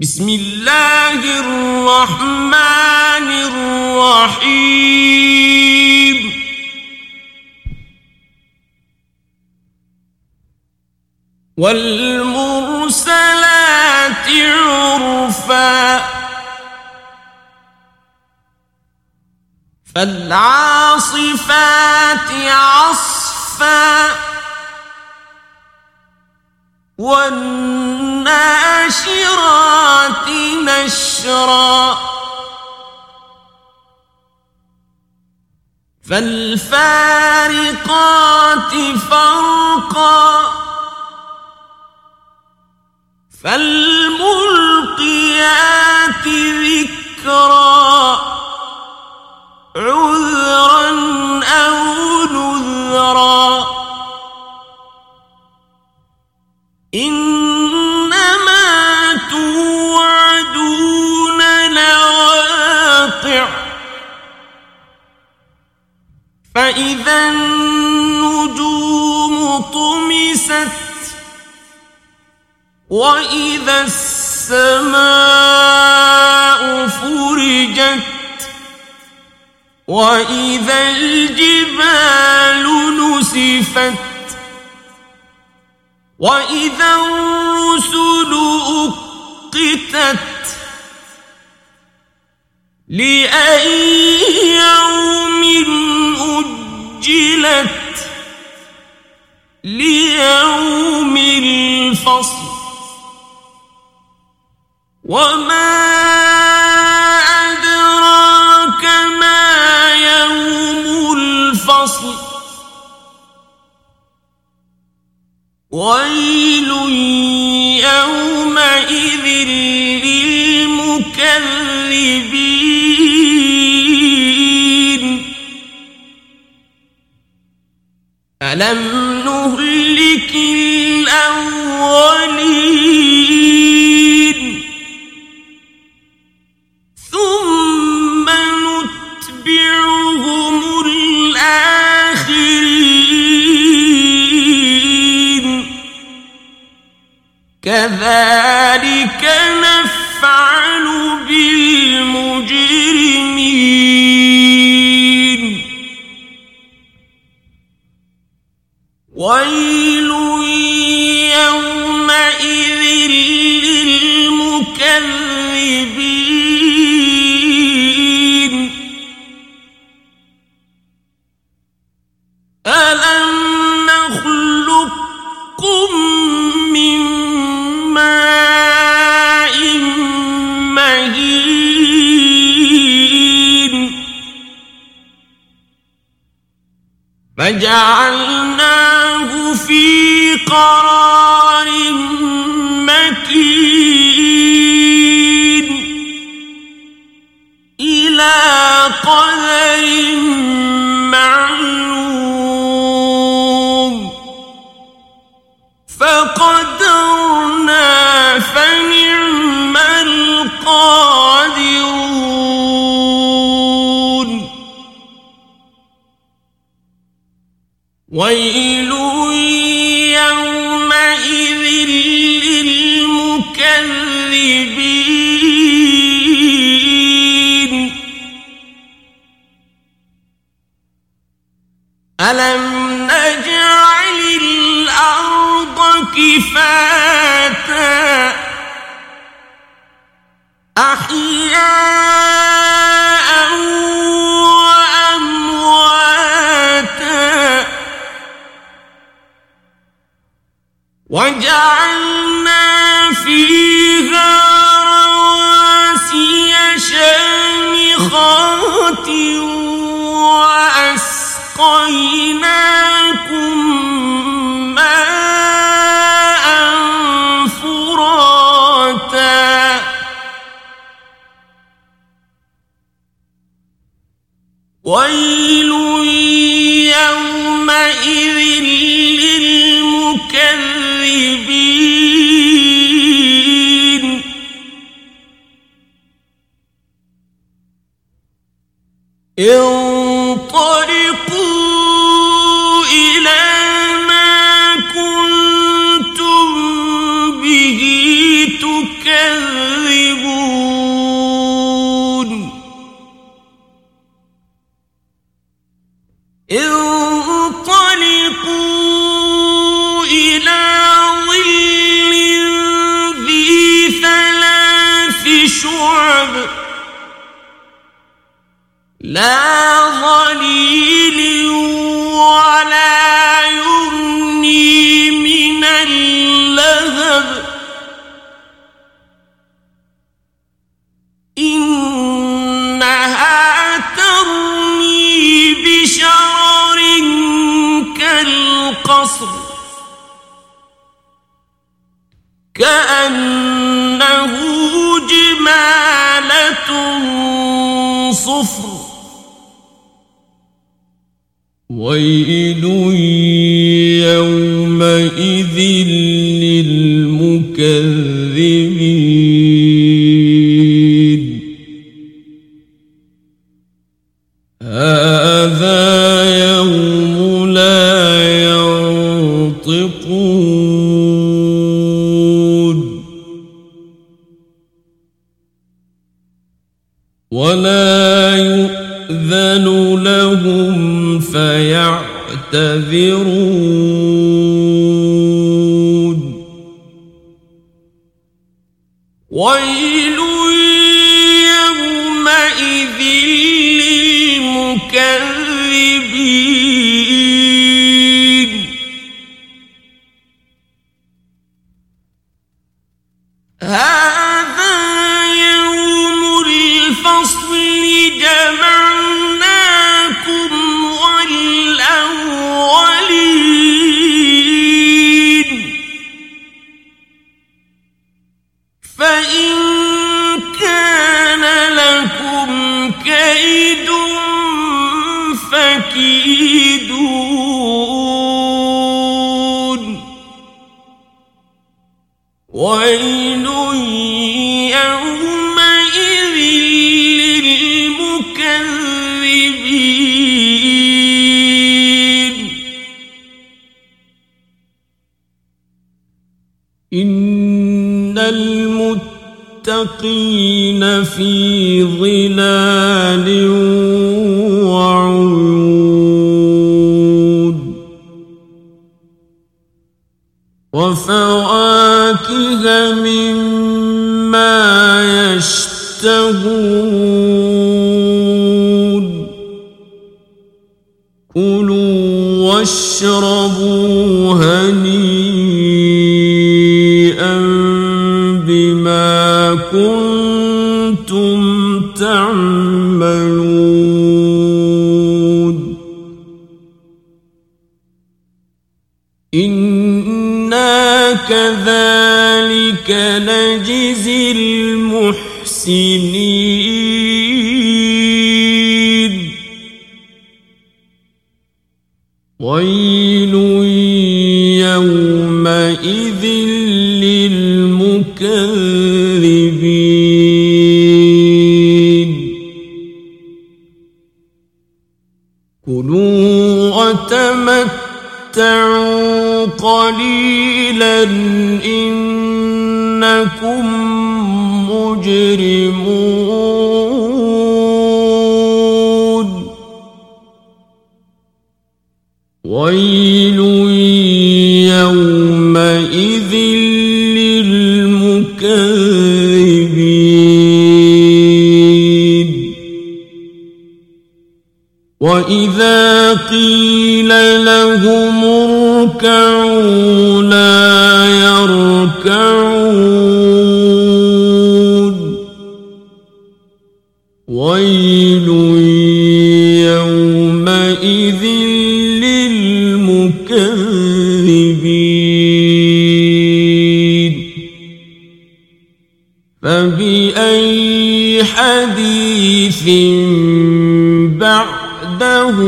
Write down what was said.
بسم الله الرحمن الرحيم. والمرسلات عرفا. فالعاصفات عصفا. والناشرات نشرا. فالفارقات فرقا فالملقيات ذكرا. عذرا إنما توعدون لواقع. فإذا النجوم طمست وإذا السماء فرجت وإذا الجبال نسفت. وإذا الرسل أقتت لأي يوم أجلت ليوم الفصل وما ألم نهلك الأولين ثم نتبعهم الآخرين كذلك نفعل بالمجرمين ويل فجعلناه في قرار مكين. وجعلنا فيها رواسي شامخات وأسقيناكم ماء فراتا. ويل يومئذ كأنه جمالة صفر. ويل يومئذ للمكذبين. هذا يوم لا ينطقون فيعتذرون ويل يومئذ للمكذبين. هذا كيد فكيدون ويل يومئذ للمكذبين إن المتقين في ظلال وفواكه مما يشتهون. كلوا واشربوا هنيئا بما كنتم تعملون. كذلك نجزي المحسنين. ويل يومئذ للمكذبين. كلوا وتمتعوا قليلا إنكم مجرمون. ويل يومئذ للمكذبين. وإذا قيل لا يركعون. ويل يومئذ للمكذبين. فبأي حديث بعده